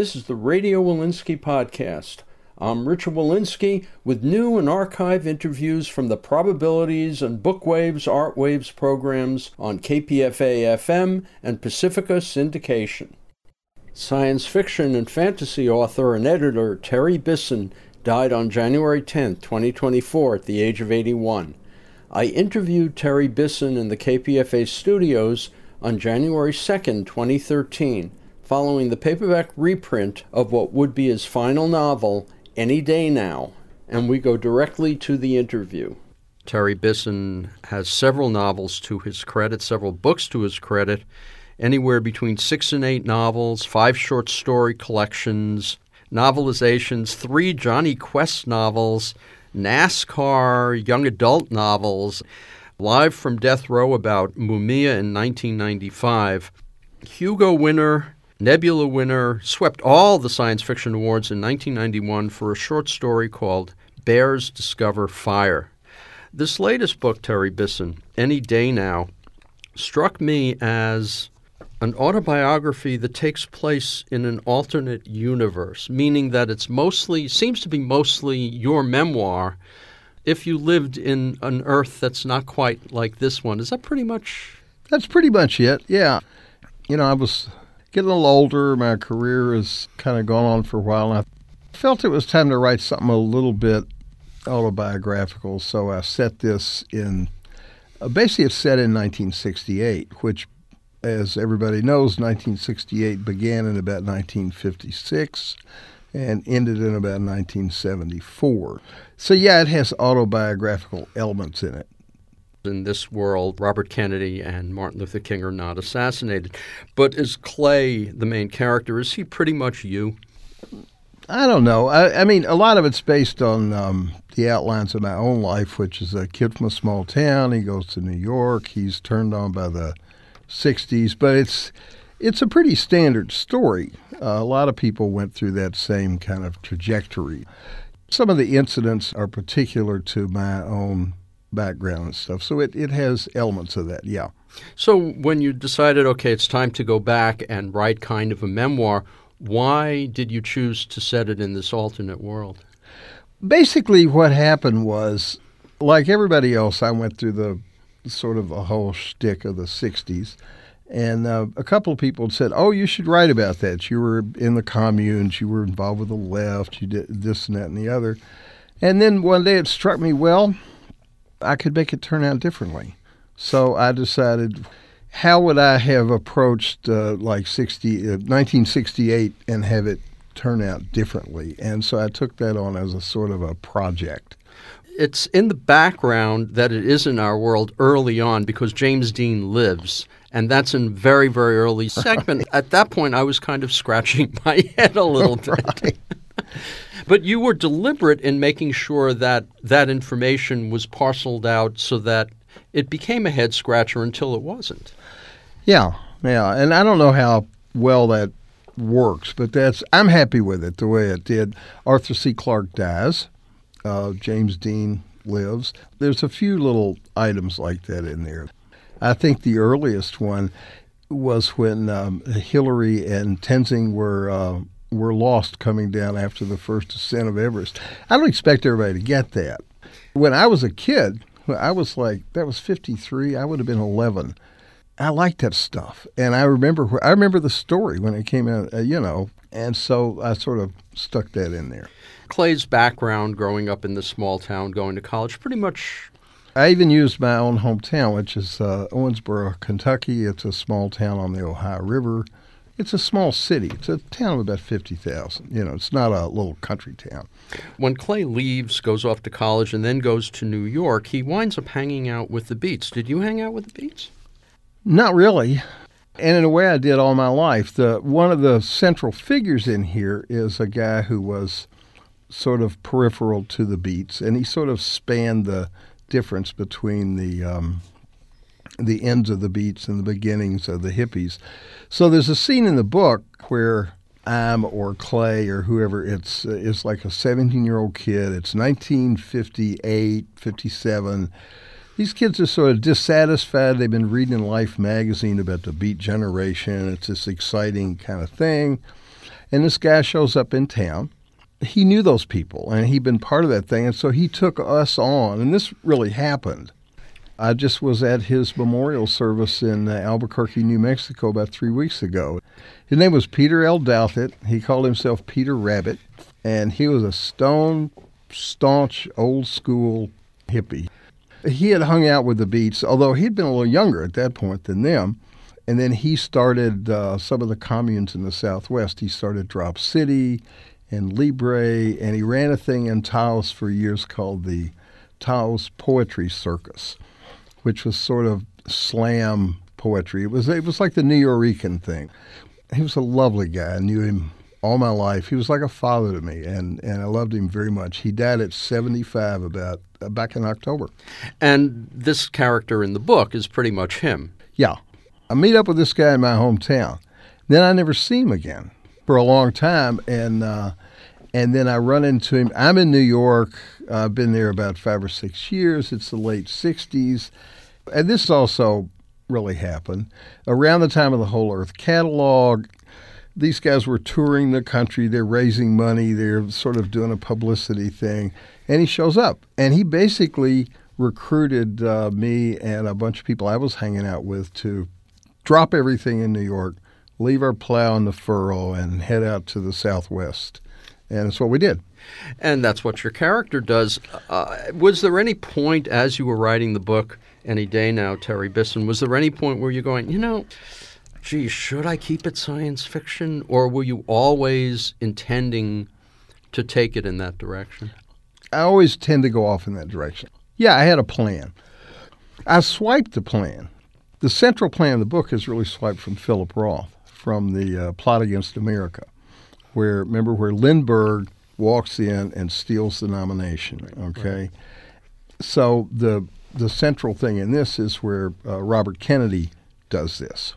This is the Radio Wolinsky Podcast. I'm Richard Wolinsky with new and archive interviews from the Probabilities and Bookwaves Art Waves programs on KPFA FM and Pacifica Syndication. Science fiction and fantasy author and editor Terry Bisson died on January 10, 2024, at the age of 81. I interviewed Terry Bisson in the KPFA studios on January 2, 2013, following the paperback reprint of what would be his final novel, Any Day Now, and we go directly to the interview. Terry Bisson has several novels to his credit, several books to his credit, anywhere between six and eight novels, five short story collections, novelizations, three Jonny Quest novels, NASCAR young adult novels, Live from Death Row about Mumia in 1995, Hugo winner, Nebula winner, swept all the science fiction awards in 1991 for a short story called Bears Discover Fire. This latest book, Terry Bisson, Any Day Now, struck me as an autobiography that takes place in an alternate universe, meaning that it's mostly, seems to be mostly your memoir if you lived in an Earth that's not quite like this one. Is that pretty much? That's pretty much it, yeah. You know, I was getting a little older. My career has kind of gone on for a while, and I felt it was time to write something a little bit autobiographical. So I set this in. Uh, basically, it's set in 1968, which as everybody knows, 1968 began in about 1956 and ended in about 1974. So, yeah, it has autobiographical elements in it. In this world, Robert Kennedy and Martin Luther King are not assassinated. But is Clay the main character? Is he pretty much you? I don't know. I, I mean, a lot of it's based on um, the outlines of my own life, which is a kid from a small town. He goes to New York. He's turned on by the 60s, but it's it's a pretty standard story. Uh, a lot of people went through that same kind of trajectory. Some of the incidents are particular to my own background and stuff, so it, it has elements of that, yeah. So when you decided, okay, it's time to go back and write kind of a memoir, why did you choose to set it in this alternate world? Basically, what happened was, like everybody else, I went through the sort of a whole shtick of the 60s. And uh, a couple of people said, "Oh, you should write about that. You were in the communes. You were involved with the left. You did this and that and the other." And then one day it struck me, well, I could make it turn out differently. So I decided, how would I have approached uh, like 60, uh, 1968 and have it turn out differently? And so I took that on as a sort of a project it's in the background that it is in our world early on because James Dean lives. And that's in very, very early segment. At that point, I was kind of scratching my head a little bit. but you were deliberate in making sure that that information was parceled out so that it became a head scratcher until it wasn't. Yeah, yeah. And I don't know how well that works, but that's I'm happy with it the way it did. Arthur C. Clarke dies uh, James Dean lives. There's a few little items like that in there. I think the earliest one was when um, Hillary and Tenzing were uh, were lost coming down after the first ascent of Everest. I don't expect everybody to get that. When I was a kid, I was like that was 53. I would have been 11. I liked that stuff, and I remember I remember the story when it came out. Uh, you know, and so I sort of stuck that in there. Clay's background growing up in this small town, going to college, pretty much. I even used my own hometown, which is uh, Owensboro, Kentucky. It's a small town on the Ohio River. It's a small city. It's a town of about 50,000. You know, it's not a little country town. When Clay leaves, goes off to college, and then goes to New York, he winds up hanging out with the Beats. Did you hang out with the Beats? Not really. And in a way, I did all my life. The one of the central figures in here is a guy who was sort of peripheral to the beats, and he sort of spanned the difference between the um, the ends of the beats and the beginnings of the hippies. So there's a scene in the book where I'm or Clay or whoever it's is like a 17 year old kid. It's 1958, 57. These kids are sort of dissatisfied. They've been reading Life magazine about the Beat generation. It's this exciting kind of thing And this guy shows up in town. He knew those people and he'd been part of that thing. And so he took us on. And this really happened. I just was at his memorial service in uh, Albuquerque, New Mexico about three weeks ago. His name was Peter L. Douthit. He called himself Peter Rabbit. And he was a stone, staunch, old school hippie. He had hung out with the Beats, although he'd been a little younger at that point than them. And then he started uh, some of the communes in the Southwest. He started Drop City and Libre, and he ran a thing in Taos for years called the Taos Poetry Circus, which was sort of slam poetry. It was it was like the Nuyorican thing. He was a lovely guy. I knew him all my life. He was like a father to me, and, and I loved him very much. He died at 75 about uh, back in October. And this character in the book is pretty much him. Yeah. I meet up with this guy in my hometown. Then I never see him again for a long time, and uh, and then I run into him. I'm in New York. Uh, I've been there about five or six years. It's the late 60s. And this also really happened around the time of the Whole Earth catalog these guys were touring the country. They're raising money. They're sort of doing a publicity thing. And he shows up. And he basically recruited uh, me and a bunch of people I was hanging out with to drop everything in New York, leave our plow in the furrow, and head out to the Southwest. And that's what we did. And that's what your character does. Uh, was there any point as you were writing the book, Any Day Now, Terry Bisson, was there any point where you're going, you know, gee, should I keep it science fiction? Or were you always intending to take it in that direction? I always tend to go off in that direction. Yeah, I had a plan. I swiped the plan. The central plan of the book is really swiped from Philip Roth, from the uh, Plot Against America, where, remember, where Lindbergh walks in and steals the nomination, okay? Right. So the, the central thing in this is where uh, Robert Kennedy does this.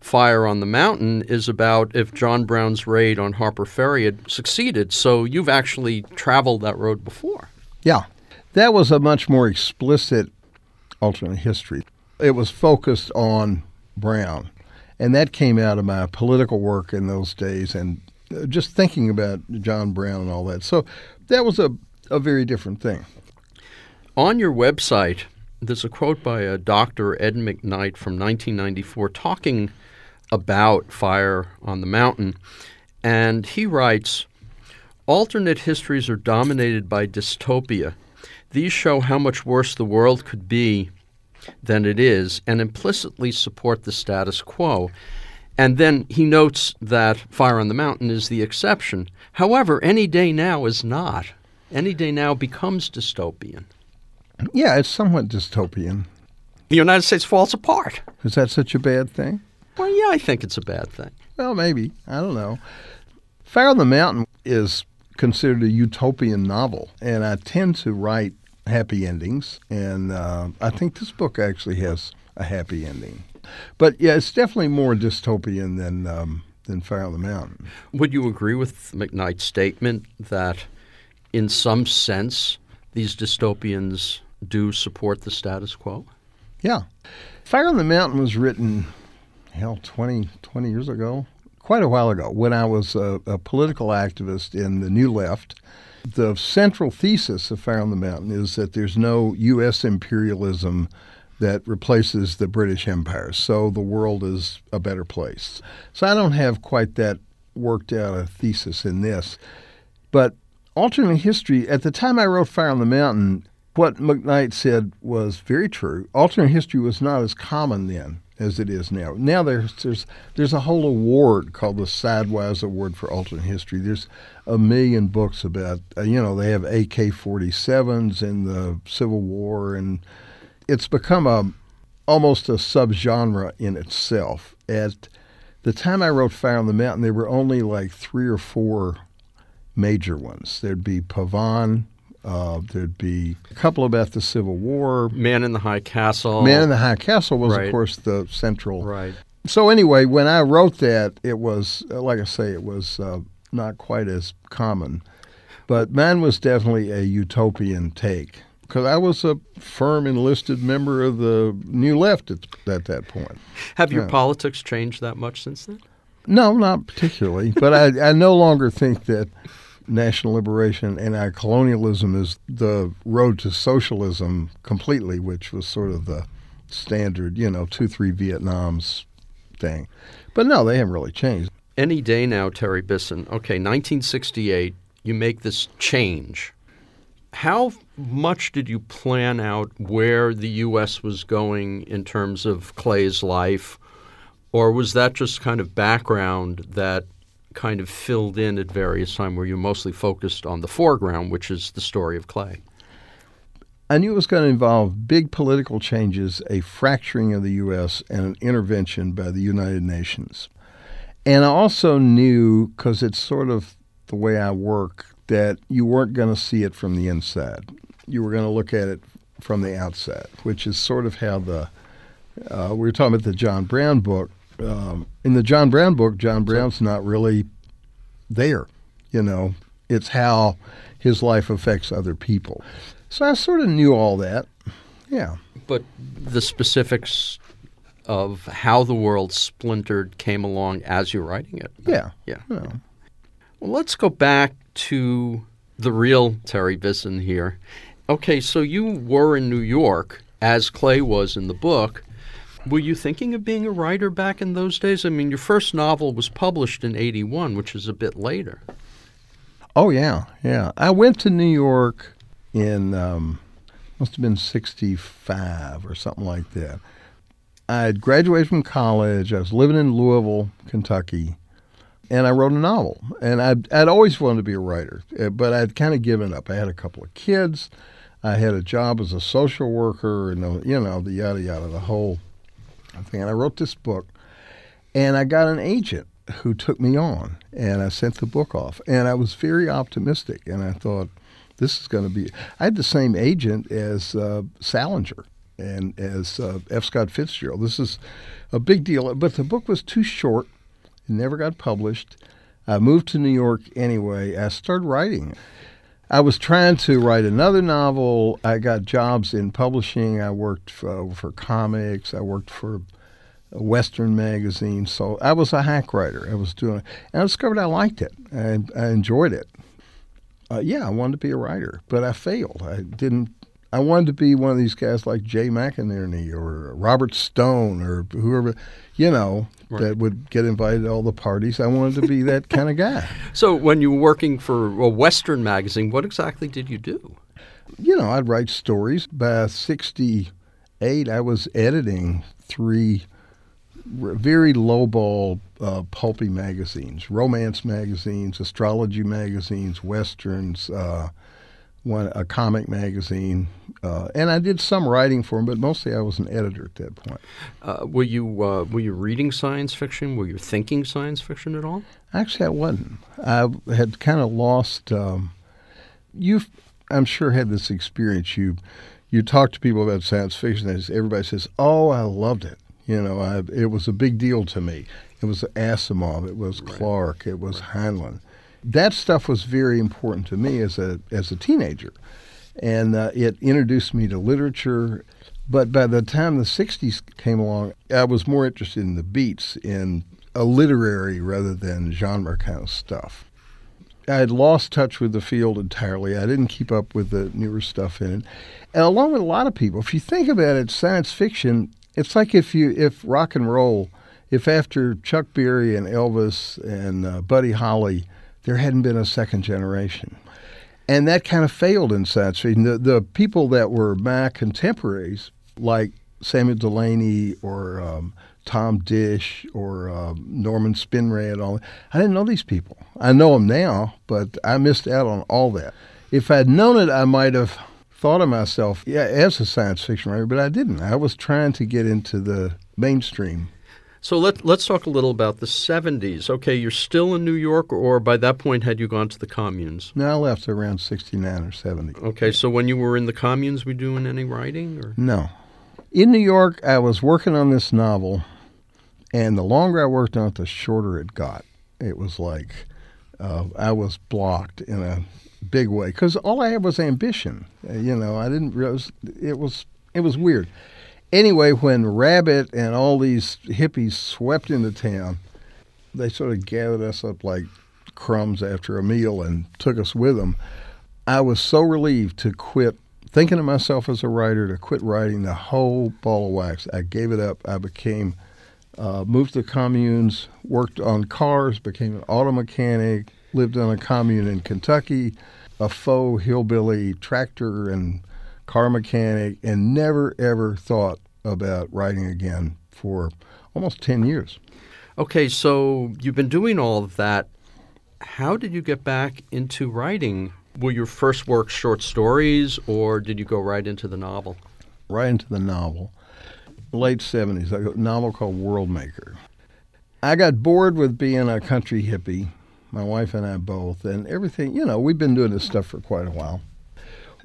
Fire on the Mountain is about if John Brown's raid on Harper Ferry had succeeded. So you've actually traveled that road before. Yeah. That was a much more explicit alternate history. It was focused on Brown. And that came out of my political work in those days and just thinking about John Brown and all that. So that was a, a very different thing. On your website, there's a quote by uh, a Dr. Ed McKnight from 1994 talking about Fire on the Mountain. And he writes Alternate histories are dominated by dystopia. These show how much worse the world could be than it is and implicitly support the status quo. And then he notes that Fire on the Mountain is the exception. However, any day now is not. Any day now becomes dystopian. Yeah, it's somewhat dystopian. The United States falls apart. Is that such a bad thing? Well, yeah, I think it's a bad thing. Well, maybe. I don't know. Fire on the Mountain is considered a utopian novel, and I tend to write happy endings, and uh, I think this book actually has a happy ending. But yeah, it's definitely more dystopian than um, than Fire on the Mountain. Would you agree with McKnight's statement that, in some sense, these dystopians do support the status quo? Yeah, Fire on the Mountain was written hell, 20, 20 years ago, quite a while ago, when I was a, a political activist in the New Left. The central thesis of Fire on the Mountain is that there's no U.S. imperialism that replaces the British Empire, so the world is a better place. So I don't have quite that worked out a thesis in this. But alternate history, at the time I wrote Fire on the Mountain, what McKnight said was very true. Alternate history was not as common then as it is now. Now there's there's there's a whole award called the Sidewise Award for Alternate History. There's a million books about uh, you know they have AK-47s in the Civil War, and it's become a almost a subgenre in itself. At the time I wrote Fire on the Mountain, there were only like three or four major ones. There'd be Pavane, uh, there'd be a couple about the Civil War. Man in the High Castle. Man in the High Castle was, right. of course, the central. Right. So anyway, when I wrote that, it was uh, like I say, it was uh, not quite as common, but mine was definitely a utopian take because I was a firm enlisted member of the New Left at, at that point. Have your yeah. politics changed that much since then? No, not particularly. but I, I no longer think that national liberation and our colonialism is the road to socialism completely, which was sort of the standard, you know, two, three Vietnams thing. But no, they haven't really changed. Any day now, Terry Bisson. Okay, 1968, you make this change. How much did you plan out where the U.S. was going in terms of Clay's life? Or was that just kind of background that kind of filled in at various times where you mostly focused on the foreground, which is the story of Clay? I knew it was going to involve big political changes, a fracturing of the U.S., and an intervention by the United Nations. And I also knew, because it's sort of the way I work, that you weren't going to see it from the inside. You were going to look at it from the outside, which is sort of how the uh, we were talking about the John Brown book. Um, in the John Brown book, John Brown's not really there. You know, it's how his life affects other people. So I sort of knew all that. Yeah. But the specifics of how the world splintered came along as you're writing it. Yeah. Yeah. yeah. Well, let's go back to the real Terry Bisson here. Okay, so you were in New York as Clay was in the book. Were you thinking of being a writer back in those days? I mean, your first novel was published in 81, which is a bit later. Oh, yeah, yeah. I went to New York in, um, must have been 65 or something like that. I had graduated from college. I was living in Louisville, Kentucky, and I wrote a novel. And I'd, I'd always wanted to be a writer, eh, but I'd kind of given up. I had a couple of kids. I had a job as a social worker, and you know the yada yada, the whole thing. And I wrote this book, and I got an agent who took me on, and I sent the book off, and I was very optimistic, and I thought this is going to be. I had the same agent as uh, Salinger and as uh, F. Scott Fitzgerald. This is a big deal, but the book was too short. It never got published. I moved to New York anyway. I started writing. I was trying to write another novel. I got jobs in publishing. I worked for, for comics. I worked for a Western magazine. So I was a hack writer. I was doing it. And I discovered I liked it. I, I enjoyed it. Uh, yeah, I wanted to be a writer, but I failed. I didn't. I wanted to be one of these guys like Jay McInerney or Robert Stone or whoever, you know, right. that would get invited to all the parties. I wanted to be that kind of guy. So when you were working for a Western magazine, what exactly did you do? You know, I'd write stories. By 68, I was editing three very lowball, uh, pulpy magazines, romance magazines, astrology magazines, westerns, uh, one a comic magazine, uh, and I did some writing for them, but mostly I was an editor at that point. Uh, were you uh, were you reading science fiction? Were you thinking science fiction at all? Actually, I wasn't. I had kind of lost. Um, you've, I'm sure, had this experience. You you talk to people about science fiction, and everybody says, "Oh, I loved it." You know, I, it was a big deal to me. It was Asimov, it was right. Clarke, it was right. Heinlein that stuff was very important to me as a as a teenager, and uh, it introduced me to literature. But by the time the '60s came along, I was more interested in the beats, in a literary rather than genre kind of stuff. I had lost touch with the field entirely. I didn't keep up with the newer stuff in it. And along with a lot of people, if you think about it, science fiction, it's like if you if rock and roll, if after Chuck Berry and Elvis and uh, Buddy Holly there hadn't been a second generation. And that kind of failed in science fiction. The, the people that were my contemporaries, like Samuel Delany or um, Tom Disch or uh, Norman Spinrad, and all I didn't know these people. I know them now, but I missed out on all that. If I'd known it, I might have thought of myself yeah, as a science fiction writer, but I didn't. I was trying to get into the mainstream so let, let's talk a little about the 70s. Okay, you're still in New York, or by that point had you gone to the communes? No, I left around 69 or 70. Okay, so when you were in the communes, were you doing any writing? or No. In New York, I was working on this novel, and the longer I worked on it, the shorter it got. It was like uh, I was blocked in a big way because all I had was ambition. Uh, you know, I didn't realize it was it was weird anyway, when Rabbit and all these hippies swept into town, they sort of gathered us up like crumbs after a meal and took us with them. I was so relieved to quit thinking of myself as a writer to quit writing the whole ball of wax. I gave it up. I became uh, moved to communes, worked on cars, became an auto mechanic, lived on a commune in Kentucky, a faux hillbilly tractor and car mechanic, and never ever thought about writing again for almost 10 years. Okay, so you've been doing all of that. How did you get back into writing? Were your first work short stories, or did you go right into the novel? Right into the novel. Late 70s, a novel called World Maker. I got bored with being a country hippie, my wife and I both, and everything, you know, we've been doing this stuff for quite a while.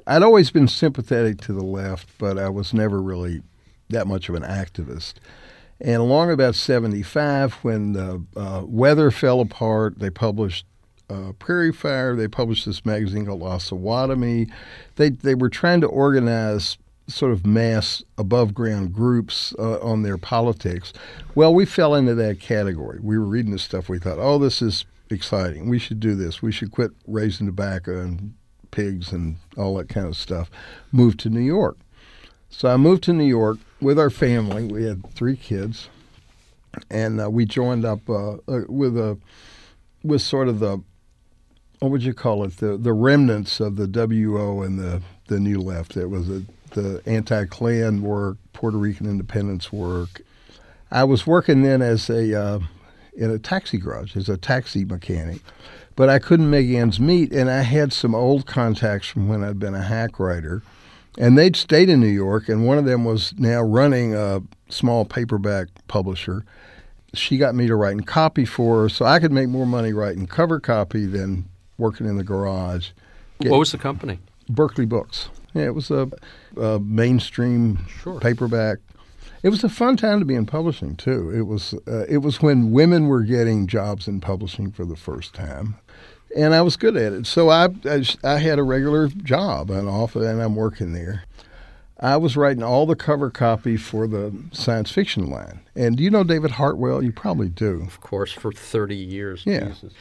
I'd always been sympathetic to the left, but I was never really that much of an activist. And along about 75, when the uh, weather fell apart, they published uh, Prairie Fire. They published this magazine called Osawatomie. They, they were trying to organize sort of mass above ground groups uh, on their politics. Well, we fell into that category. We were reading this stuff. We thought, oh, this is exciting. We should do this. We should quit raising tobacco and pigs and all that kind of stuff. moved to New York. So I moved to New York with our family. We had three kids, and uh, we joined up uh, uh, with a with sort of the what would you call it the the remnants of the WO and the the New Left. It was a, the anti-Klan work, Puerto Rican independence work. I was working then as a uh, in a taxi garage as a taxi mechanic, but I couldn't make ends meet, and I had some old contacts from when I'd been a hack writer and they'd stayed in New York, and one of them was now running a small paperback publisher. She got me to write and copy for her, so I could make more money writing cover copy than working in the garage. What was the company? Berkley Books. Yeah, it was a, a mainstream Sure. paperback. It was a fun time to be in publishing too. It was uh, it was when women were getting jobs in publishing for the first time, and I was good at it. So I I, I had a regular job and off, and I'm working there. I was writing all the cover copy for the science fiction line. And do you know David Hartwell? You probably do. Of course, for 30 years. Yeah. Jesus.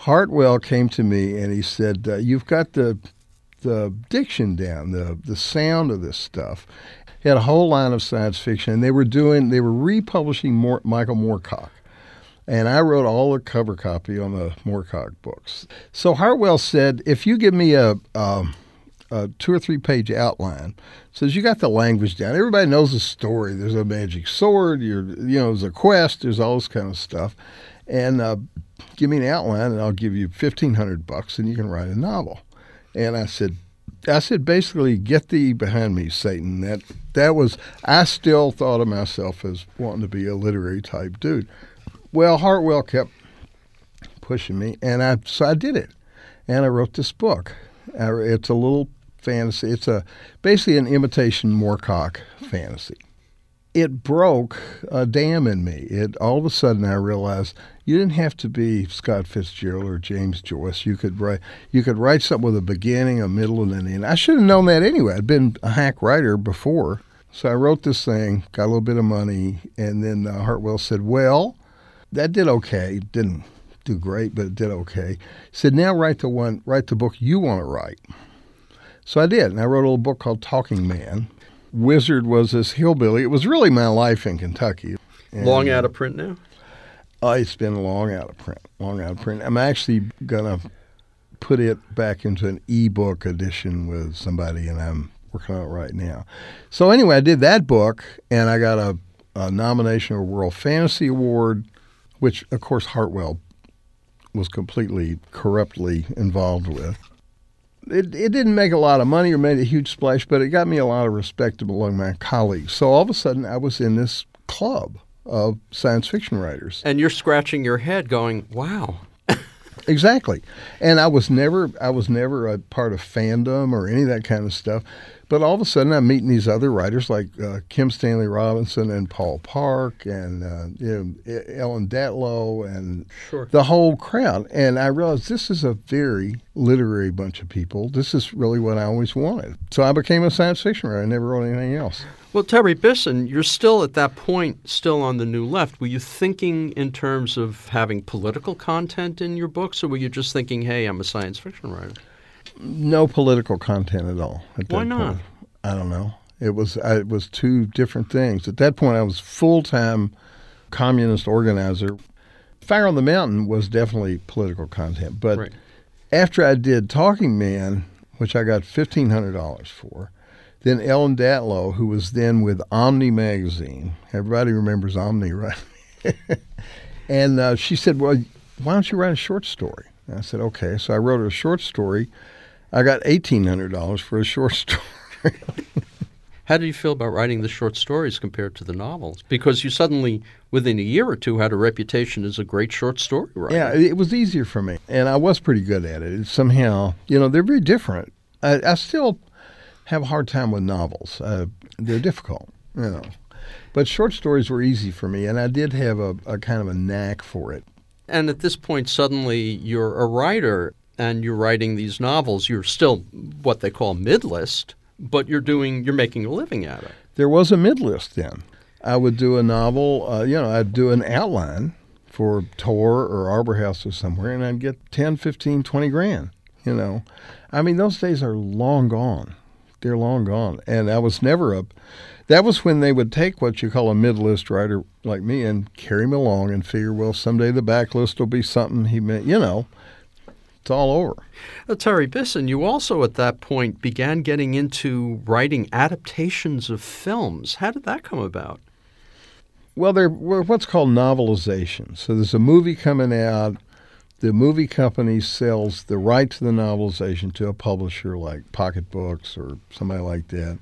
Hartwell came to me and he said, uh, "You've got the the diction down, the the sound of this stuff." He had a whole line of science fiction, and they were doing they were republishing Mor- Michael Moorcock, and I wrote all the cover copy on the Moorcock books. So Hartwell said, "If you give me a, um a two or three page outline, says you got the language down. Everybody knows the story. There's a magic sword. You know there's a quest. There's all this kind of stuff, and uh, give me an outline and I'll give you fifteen hundred bucks and you can write a novel. And I said, I said basically, get thee behind me, Satan. That that was I still thought of myself as wanting to be a literary type dude. Well, Hartwell kept pushing me, and I so I did it, and I wrote this book. I, it's a little fantasy. It's a basically an imitation Moorcock fantasy it broke a dam in me. It all of a sudden I realized you didn't have to be Scott Fitzgerald or James Joyce. You could write you could write something with a beginning, a middle, and an end. I should have known that anyway. I'd been a hack writer before, so I wrote this thing, got a little bit of money, and then uh, Hartwell said, "Well, that did okay. Didn't do great, but it did okay." He said, "Now write the one, write the book you want to write." So I did, and I wrote a little book called Talking Man. Wizard was this hillbilly. It was really my life in Kentucky. And, Long out of print now? Oh, it's been long out of print. Long out of print. I'm actually gonna put it back into an ebook edition with somebody, and I'm working on it right now. So anyway, I did that book, and I got a, a nomination for a World Fantasy Award, which of course Hartwell was completely corruptly involved with. It, it didn't make a lot of money or made a huge splash, but it got me a lot of respect among my colleagues. So all of a sudden, I was in this club of science fiction writers. And you're scratching your head going, wow. Exactly. And I was never I was never a part of fandom or any of that kind of stuff. But all of a sudden, I'm meeting these other writers like uh, Kim Stanley Robinson and Paul Park and uh, you know, Ellen Datlow and Sure. the whole crowd. And I realized this is a very literary bunch of people. This is really what I always wanted. So I became a science fiction writer. I never wrote anything else. Well, Terry Bisson, you're still at that point, still on the new left. Were you thinking in terms of having political content in your books, or were you just thinking, hey, I'm a science fiction writer? No political content at all. At Why not? Point. I don't know. It was I, it was two different things. At that point, I was full time communist organizer. Fire on the Mountain was definitely political content, but Right. after I did Talking Man, which I got fifteen hundred dollars for, then Ellen Datlow, who was then with Omni magazine, everybody remembers Omni, right? and uh, she said, "Well, why don't you write a short story?" And I said, "Okay." So I wrote a short story. I got eighteen hundred dollars for a short story. How did you feel about writing the short stories compared to the novels? Because you suddenly, within a year or two, had a reputation as a great short story writer. Yeah, it was easier for me, and I was pretty good at it. Somehow, you know, they're very different. I, I still have a hard time with novels. Uh, they're difficult, you know. But short stories were easy for me, and I did have a, a kind of a knack for it. And at this point, suddenly you're a writer and you're writing these novels. You're still what they call mid-list, but you're doing, you're making a living at it. There was a midlist then. I would do a novel, uh, you know, I'd do an outline for Tor or Arbor House or somewhere, and I'd get 10, 15, 20 grand, you know. I mean, those days are long gone. They're long gone. And I was never up. that was when they would take what you call a midlist writer like me and carry him along and figure, well, someday the backlist will be something he meant, you know. It's all over. Uh, Terry Bisson, you also at that point began getting into writing adaptations of films. How did that come about? Well, they're were what's called novelizations. So there's a movie coming out. The movie company sells the right to the novelization to a publisher like Pocket Books or somebody like that.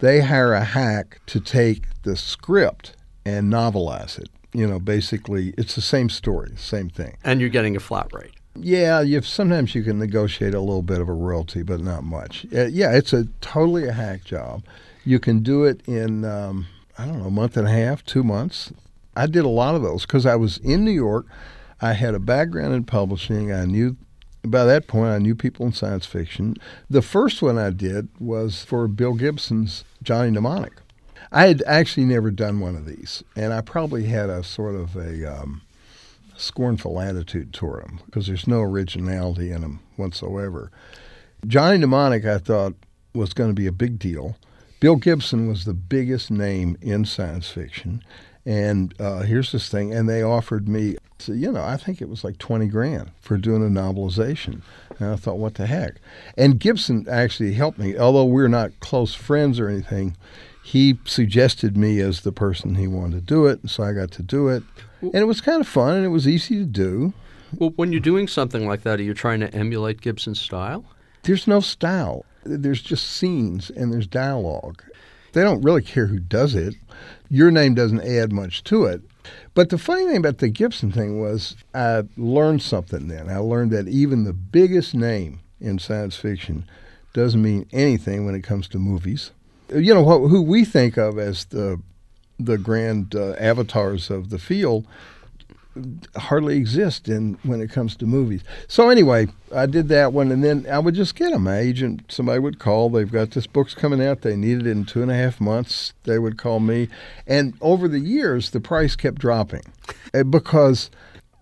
They hire a hack to take the script and novelize it. You know, basically, it's the same story, same thing. And you're getting a flat rate. Yeah, you sometimes you can negotiate a little bit of a royalty, but not much. Uh, yeah, it's a totally a hack job. You can do it in um, I don't know a month and a half, two months. I did a lot of those because I was in New York. I had a background in publishing. I knew by that point I knew people in science fiction. The first one I did was for Bill Gibson's Johnny Mnemonic. I had actually never done one of these, and I probably had a sort of a um, scornful attitude toward them because there's no originality in them whatsoever. Johnny Mnemonic, I thought, was going to be a big deal. Bill Gibson was the biggest name in science fiction. And uh, here's this thing, and they offered me, you know, I think it was like 20 grand for doing a novelization. And I thought, what the heck? And Gibson actually helped me, although we're not close friends or anything. He suggested me as the person he wanted to do it, so I got to do it. And it was kind of fun, and it was easy to do. Well, when you're doing something like that, are you trying to emulate Gibson's style? There's no style. There's just scenes and there's dialogue. They don't really care who does it. Your name doesn't add much to it. But the funny thing about the Gibson thing was I learned something then. I learned that even the biggest name in science fiction doesn't mean anything when it comes to movies. You know, who we think of as the the grand uh, avatars of the field hardly exist in when it comes to movies. So anyway, I did that one, and then I would just get them. My agent, somebody would call. They've got this book's coming out. They need it in two and a half months. They would call me, and over the years, the price kept dropping uh, because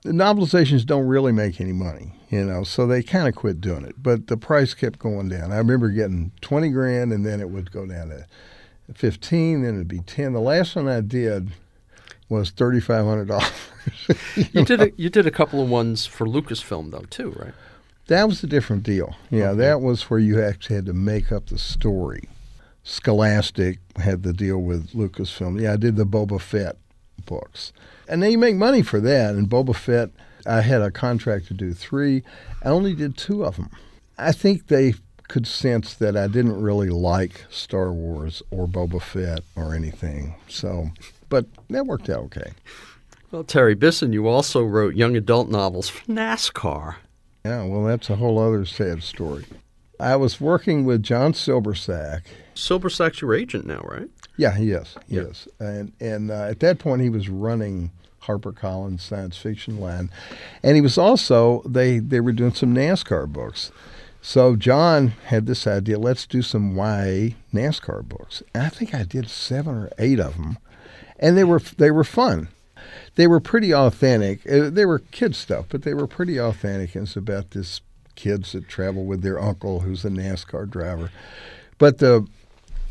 the novelizations don't really make any money. You know, so they kind of quit doing it. But the price kept going down. I remember getting twenty grand, and then it would go down to fifteen. Then it'd be ten. The last one I did was thirty five hundred dollars. You did a, you did a couple of ones for Lucasfilm though too, right? That was a different deal. Yeah, Okay. that was where you actually had to make up the story. Scholastic had the deal with Lucasfilm. Yeah, I did the Boba Fett books. And then you make money for that. And Boba Fett, I had a contract to do three. I only did two of them. I think they could sense that I didn't really like Star Wars or Boba Fett or anything. So, but that worked out okay. Well, Terry Bisson, you also wrote young adult novels for NASCAR. Yeah, well, that's a whole other sad story. I was working with John Silbersack Silbersack's your agent now, right? Yeah, he is. He is. And and uh, at that point, he was running HarperCollins science fiction line, and he was also they they were doing some NASCAR books. So John had this idea: let's do some YA NASCAR books. And I think I did seven or eight of them, and they were they were fun. They were pretty authentic. Uh, They were kid stuff, but they were pretty authentic. And it's about this kids that travel with their uncle, who's a NASCAR driver. But the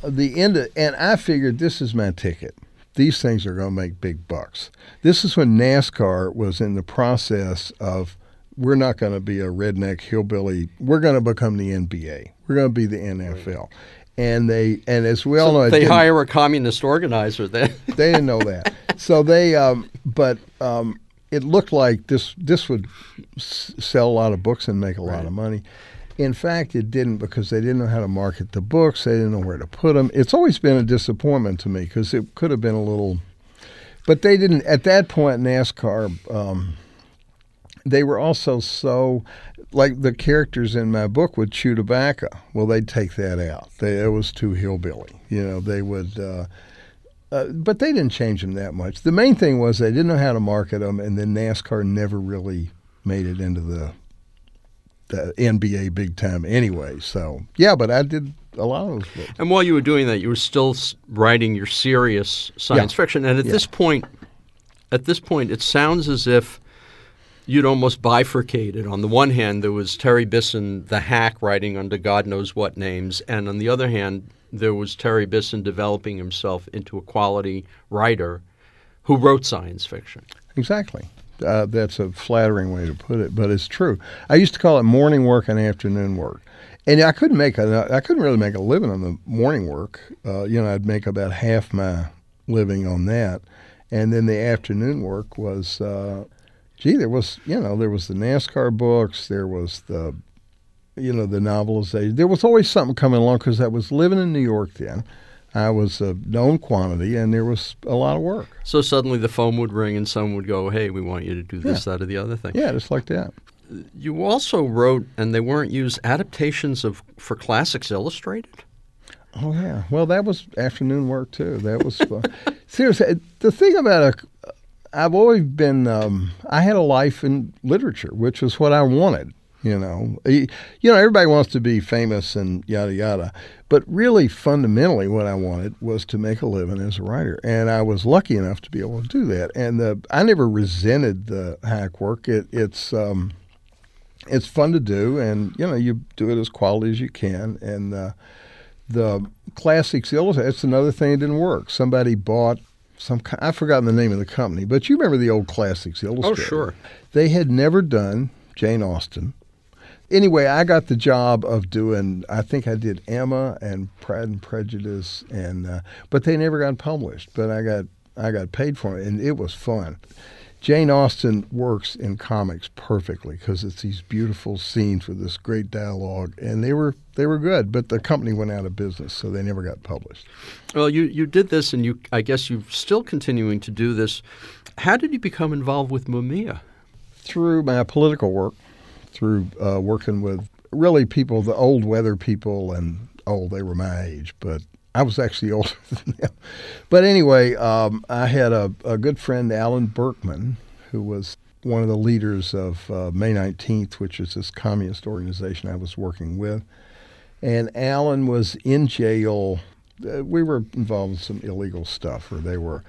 the end of, and I figured this is my ticket. These things are going to make big bucks. This is when NASCAR was in the process of we're not going to be a redneck hillbilly. We're going to become the NBA. We're going to be the NFL. And they and as we all know, they hire a communist organizer then. they didn't know that. So they, um, but um, it looked like this this would s- sell a lot of books and make a lot of money. In fact, it didn't because they didn't know how to market the books. They didn't know where to put them. It's always been a disappointment to me because it could have been a little, but they didn't. At that point, NASCAR, um, they were also so like the characters in my book would chew tobacco. Well, they'd take that out. They, it was too hillbilly. You know, they would. Uh, uh, but they didn't change them that much. The main thing was they didn't know how to market them, and then NASCAR never really made it into the the NBA big time anyway. So yeah, but I did a lot of those books. And while you were doing that, you were still writing your serious science Yeah. fiction. And at Yeah. this point, at this point, it sounds as if you'd almost bifurcated. On the one hand, there was Terry Bisson, the hack, writing under God knows what names, and on the other hand, there was Terry Bisson developing himself into a quality writer who wrote science fiction. Exactly. Uh, that's a flattering way to put it, but it's true. I used to call it morning work and afternoon work, and I couldn't make a, I couldn't really make a living on the morning work. Uh, you know, I'd make about half my living on that, and then the afternoon work was, uh, gee, there was, you know, there was the NASCAR books, there was the, you know, the novelization. There was always something coming along because I was living in New York then. I was a known quantity, and there was a lot of work. So suddenly the phone would ring and someone would go, Hey, we want you to do this, that, or the other thing. Yeah, just like that. You also wrote, and they weren't used, adaptations of for Classics Illustrated? Oh yeah. Well, that was afternoon work too. That was fun. Seriously, the thing about a, I've always been. Um, I had a life in literature, which was what I wanted. You know, you know, everybody wants to be famous and yada yada, but really, fundamentally, what I wanted was to make a living as a writer, and I was lucky enough to be able to do that. And the, I never resented the hack work. It, it's um, it's fun to do, and you know, you do it as quality as you can, and. Uh, the classics illustrated. That's another thing that didn't work. Somebody bought some. I've forgotten the name of the company, but you remember the old classics the illustrated? Oh, sure. They had never done Jane Austen. Anyway, I got the job of doing. I think I did Emma and Pride and Prejudice, and uh, but they never got published. But I got I got paid for it, and it was fun. Jane Austen works in comics perfectly because it's these beautiful scenes with this great dialogue, and they were they were good. But the company went out of business, so they never got published. Well, you, you did this, and you I guess you're still continuing to do this. How did you become involved with Mumia? Through my political work, through uh, working with really people, the old weather people, and oh, they were my age, but I was actually older than them. But anyway, um, I had a, a good friend, Alan Berkman, who was one of the leaders of uh, May 19th, which is this communist organization I was working with. And Alan was in jail. Uh, we were involved in some illegal stuff, or they were.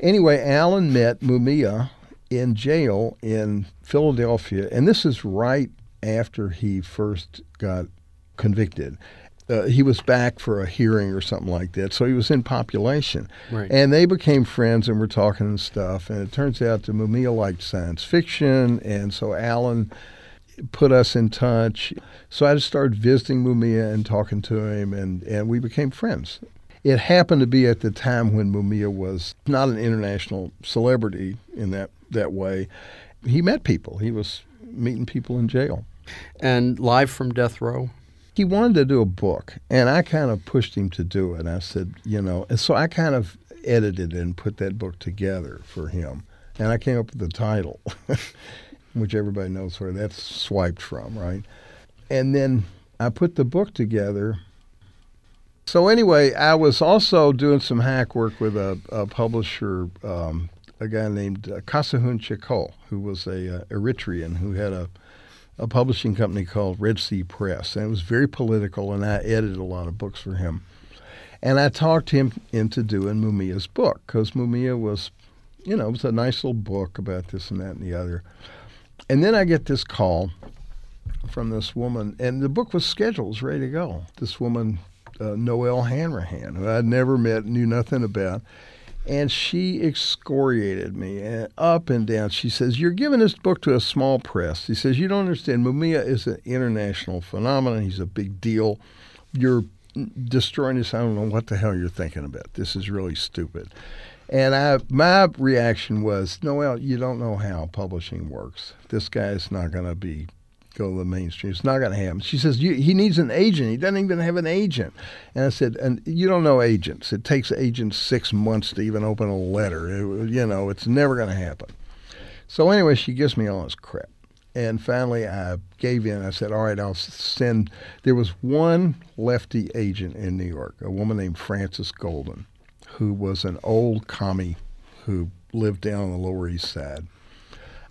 Anyway, Alan met Mumia in jail in Philadelphia, and this is right after he first got convicted. Uh, he was back for a hearing or something like that, so he was in population. Right. And they became friends and were talking and stuff. And it turns out that Mumia liked science fiction, and so Alan put us in touch. So I just started visiting Mumia and talking to him, and, and we became friends. It happened to be at the time when Mumia was not an international celebrity in that, that way. He met people. He was meeting people in jail. And live from death row. He wanted to do a book, and I kind of pushed him to do it. I said, you know, and so I kind of edited and put that book together for him. And I came up with the title, which everybody knows where that's swiped from, right? And then I put the book together, So anyway, I was also doing some hack work with a, a publisher, um, a guy named uh, Kassahun Checole, who was a uh, Eritrean who had a a publishing company called Red Sea Press, and it was very political, and I edited a lot of books for him. And I talked him into doing Mumia's book because Mumia was, you know, it was a nice little book about this and that and the other. And then I get this call from this woman, and the book was scheduled, was ready to go. This woman, uh, Noelle Hanrahan, who I'd never met, knew nothing about. And she excoriated me up and down. She says, You're giving this book to a small press. She says, You don't understand. Mumia is an international phenomenon. He's a big deal. You're destroying this. I don't know what the hell you're thinking about. This is really stupid. And I, my reaction was, Noel, you don't know how publishing works. This guy is not going to be go to the mainstream. It's not going to happen. She says he needs an agent. He doesn't even have an agent. And I said, and you don't know agents. It takes agents six months to even open a letter. It, you know, it's never going to happen. So anyway, she gives me all this crap. And finally, I gave in. I said, all right, I'll send. There was one lefty agent in New York, a woman named Frances Goldin, who was an old commie who lived down on the Lower East Side.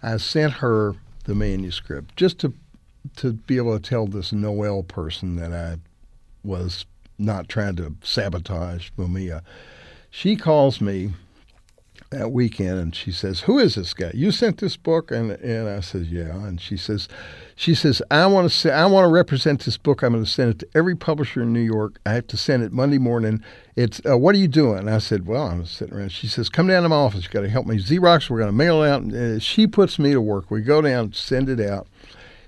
I sent her the manuscript just to to be able to tell this Noel person that I was not trying to sabotage Mumia. She calls me that weekend and she says, "Who is this guy? You sent this book?" And and I said, "Yeah." And she says, "She says I want to say I want to represent this book. I'm going to send it to every publisher in New York. I have to send it Monday morning. It's uh, what are you doing?" And I said, "Well, I'm sitting around." She says, "Come down to my office. You got to help me Xerox. We're going to mail it out." And uh, she puts me to work. We go down, send it out.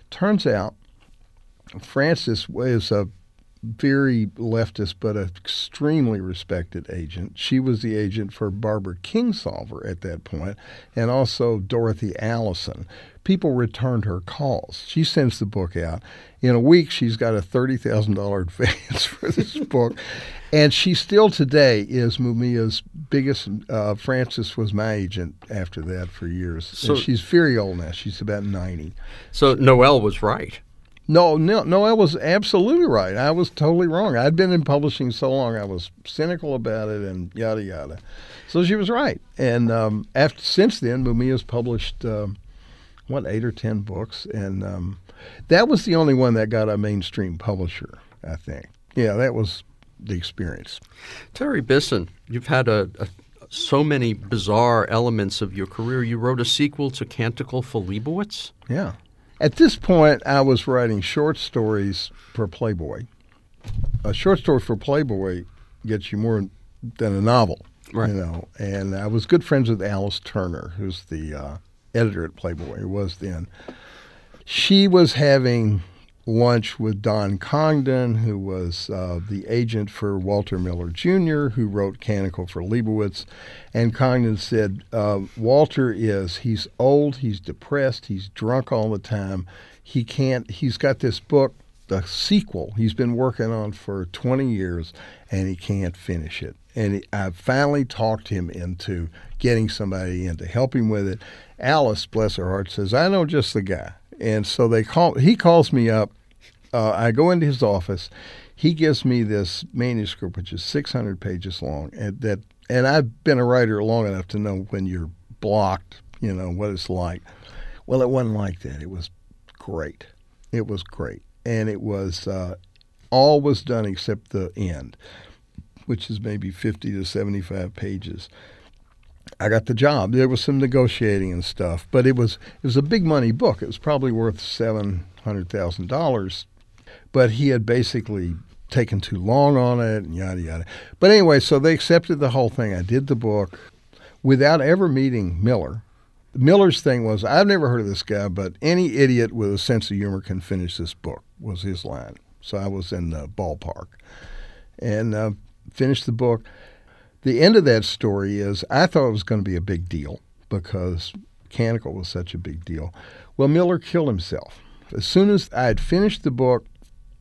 Turns out, Frances was a very leftist but an extremely respected agent. She was the agent for Barbara Kingsolver at that point and also Dorothy Allison. People returned her calls. She sends the book out. In a week, she's got a $30,000 advance for this book. And she still today is Mumia's biggest. Uh, Frances was my agent after that for years. So and she's very old now. She's about 90. So Noel was right. No, no, no, I was absolutely right. I was totally wrong. I'd been in publishing so long, I was cynical about it and yada yada. So she was right. And um, after since then, Mumia's published uh, what eight or ten books, and um, that was the only one that got a mainstream publisher. I think. Yeah, that was the experience. Terry Bisson, you've had a, a so many bizarre elements of your career. You wrote a sequel to Canticle for Leibowitz. Yeah. At this point, I was writing short stories for Playboy. A short story for Playboy gets you more than a novel, right. you know. And I was good friends with Alice Turner, who's the uh, editor at Playboy, who was then. She was having lunch with Don Congdon, who was uh, the agent for Walter Miller Jr., who wrote Canticle for Leibowitz. And Congdon said, uh, Walter is, he's old, he's depressed, he's drunk all the time. He can't, he's got this book, the sequel, he's been working on for 20 years, and he can't finish it. And I finally talked him into getting somebody in to help him with it. Alice, bless her heart, says, I know just the guy. And so they call. He calls me up uh, I go into his office. He gives me this manuscript, which is 600 pages long, and that. And I've been a writer long enough to know when you're blocked, you know what it's like. Well, it wasn't like that. It was great. It was great, and it was uh, all was done except the end, which is maybe 50 to 75 pages. I got the job. There was some negotiating and stuff, but it was it was a big money book. It was probably worth seven hundred thousand dollars but he had basically taken too long on it and yada yada. But anyway, so they accepted the whole thing. I did the book without ever meeting Miller. Miller's thing was, I've never heard of this guy, but any idiot with a sense of humor can finish this book, was his line. So I was in the ballpark and uh, finished the book. The end of that story is I thought it was going to be a big deal because Canticle was such a big deal. Well, Miller killed himself. As soon as I had finished the book,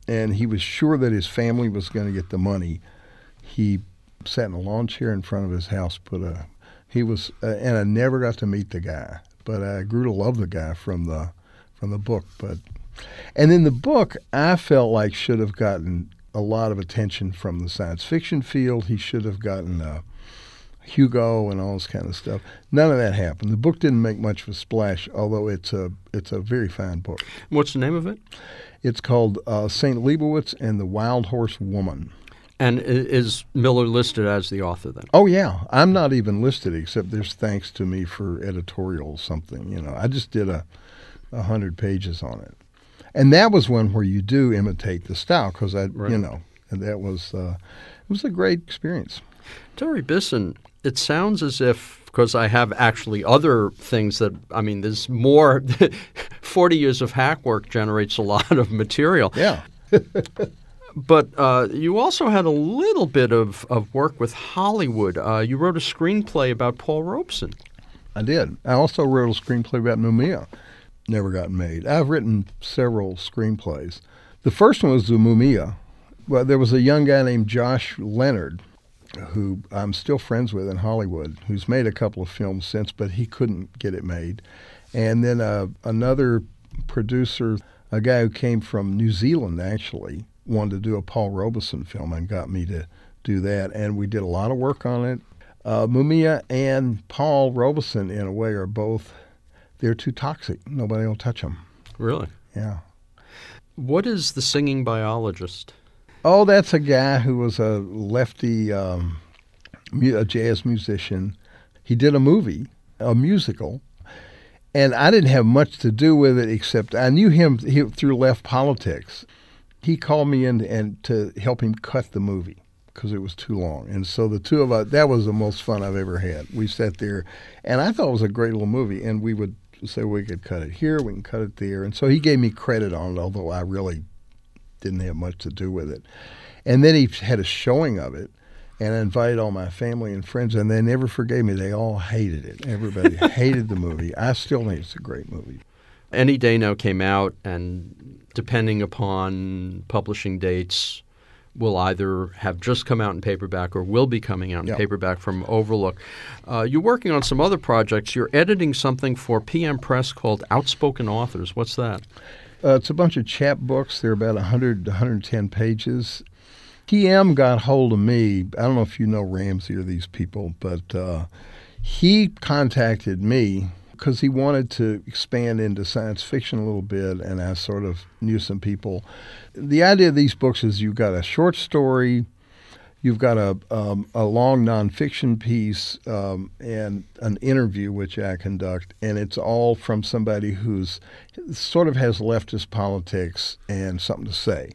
and he was sure that his family was going to get the money. He sat in a lawn chair in front of his house, put a he was uh, and I never got to meet the guy, but I grew to love the guy from the from the book. But and then the book I felt like should have gotten a lot of attention from the science fiction field. He should have gotten a Hugo and all this kind of stuff. None of that happened. The book didn't make much of a splash, although it's a it's a very fine book. What's the name of it? It's called uh, Saint Leibowitz and the Wild Horse Woman. And is Miller listed as the author then? Oh yeah, I'm not even listed except there's thanks to me for editorial something. You know, I just did a, a hundred pages on it, and that was one where you do imitate the style because I, right. you know, and that was uh, it was a great experience. Terry Bisson, it sounds as if because I have actually other things that I mean, there's more. Forty years of hack work generates a lot of material. Yeah. but uh, you also had a little bit of, of work with Hollywood. Uh, you wrote a screenplay about Paul Robeson. I did. I also wrote a screenplay about Mumia. Never got made. I've written several screenplays. The first one was the Mumia. Well, there was a young guy named Josh Leonard who I'm still friends with in Hollywood, who's made a couple of films since, but he couldn't get it made. And then uh, another producer, a guy who came from New Zealand actually, wanted to do a Paul Robeson film and got me to do that. And we did a lot of work on it. Uh, Mumia and Paul Robeson, in a way, are both, they're too toxic. Nobody will touch them. Really? Yeah. What is The Singing Biologist? Oh, that's a guy who was a lefty, um, a jazz musician. He did a movie, a musical, and I didn't have much to do with it except I knew him through left politics. He called me in and to help him cut the movie because it was too long. And so the two of us, that was the most fun I've ever had. We sat there, and I thought it was a great little movie. And we would say we could cut it here, we can cut it there. And so he gave me credit on it, although I really didn't have much to do with it. And then he had a showing of it, and I invited all my family and friends, and they never forgave me. They all hated it. Everybody hated the movie. I still think it's a great movie. Any Day Now came out, and depending upon publishing dates, will either have just come out in paperback or will be coming out in yep. paperback from Overlook. Uh, you're working on some other projects. You're editing something for PM Press called Outspoken Authors. What's that? Uh, it's a bunch of chap books. They're about 100 to 110 pages. PM got hold of me. I don't know if you know Ramsey or these people, but uh, he contacted me because he wanted to expand into science fiction a little bit, and I sort of knew some people. The idea of these books is you've got a short story, you've got a, um, a long nonfiction piece um, and an interview which I conduct, and it's all from somebody who's sort of has leftist politics and something to say.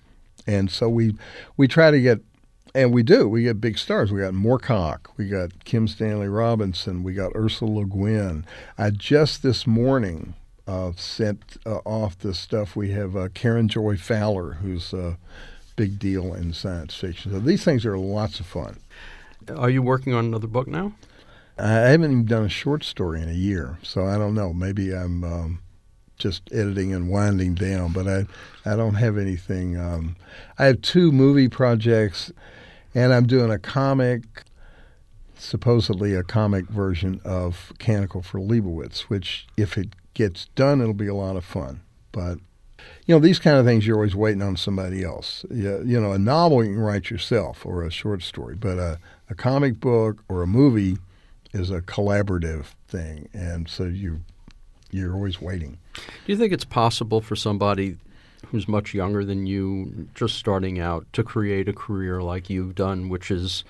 And so we we try to get, and we do. We get big stars. We got Moorcock, we got Kim Stanley Robinson, we got Ursula Le Guin. I just this morning uh, sent uh, off the stuff. We have uh, Karen Joy Fowler, who's uh, big deal in science fiction. So these things are lots of fun. Are you working on another book now? I haven't even done a short story in a year, so I don't know. Maybe I'm um, just editing and winding down, but I I don't have anything. Um, I have two movie projects, and I'm doing a comic, supposedly a comic version of Canticle for Leibowitz, which if it gets done, it'll be a lot of fun. But you know, these kind of things you're always waiting on somebody else. You, you know, a novel you can write yourself or a short story, but a, a comic book or a movie is a collaborative thing, and so you you're always waiting. Do you think it's possible for somebody who's much younger than you, just starting out, to create a career like you've done, which is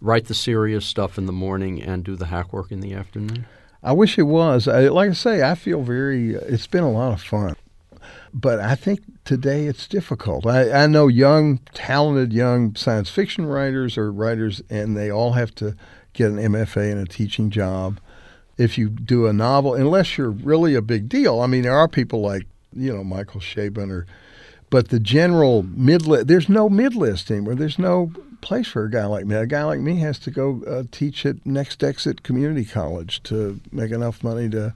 write the serious stuff in the morning and do the hack work in the afternoon? I wish it was. I, like I say, I feel very. It's been a lot of fun. But I think today it's difficult. I, I know young, talented young science fiction writers or writers, and they all have to get an MFA and a teaching job. If you do a novel, unless you're really a big deal, I mean, there are people like, you know, Michael Chabon or, but the general mid there's no mid list anymore. There's no place for a guy like me. A guy like me has to go uh, teach at Next Exit Community College to make enough money to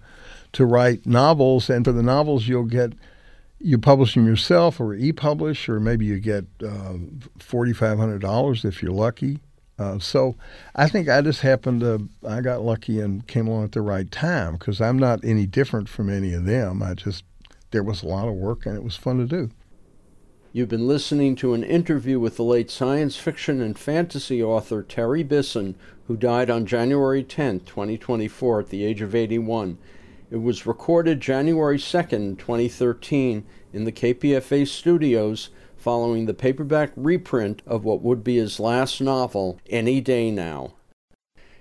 to write novels. And for the novels, you'll get you publish them yourself or e-publish, or maybe you get uh, $4,500 if you're lucky. Uh, so I think I just happened to, I got lucky and came along at the right time because I'm not any different from any of them. I just, there was a lot of work and it was fun to do. You've been listening to an interview with the late science fiction and fantasy author Terry Bisson, who died on January 10, 2024, at the age of 81. It was recorded January 2, 2013, in the KPFA studios following the paperback reprint of what would be his last novel, Any Day Now.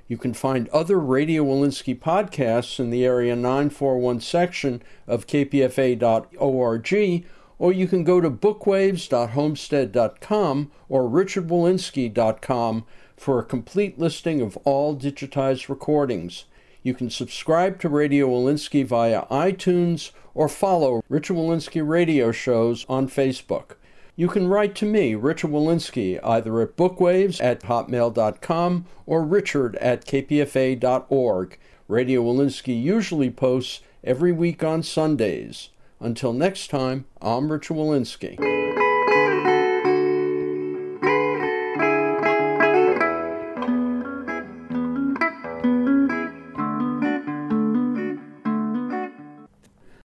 You can find other Radio Wolinsky podcasts in the Area 941 section of kpfa.org or you can go to bookwaves.homestead.com or richardwolinsky.com for a complete listing of all digitized recordings. You can subscribe to Radio Wolinsky via iTunes or follow Richard Wolinsky radio shows on Facebook. You can write to me, Richard Wolinsky, either at bookwaves at hotmail.com or richard at kpfa.org. Radio Wolinsky usually posts every week on Sundays. Until next time, I'm Richard Wolinsky.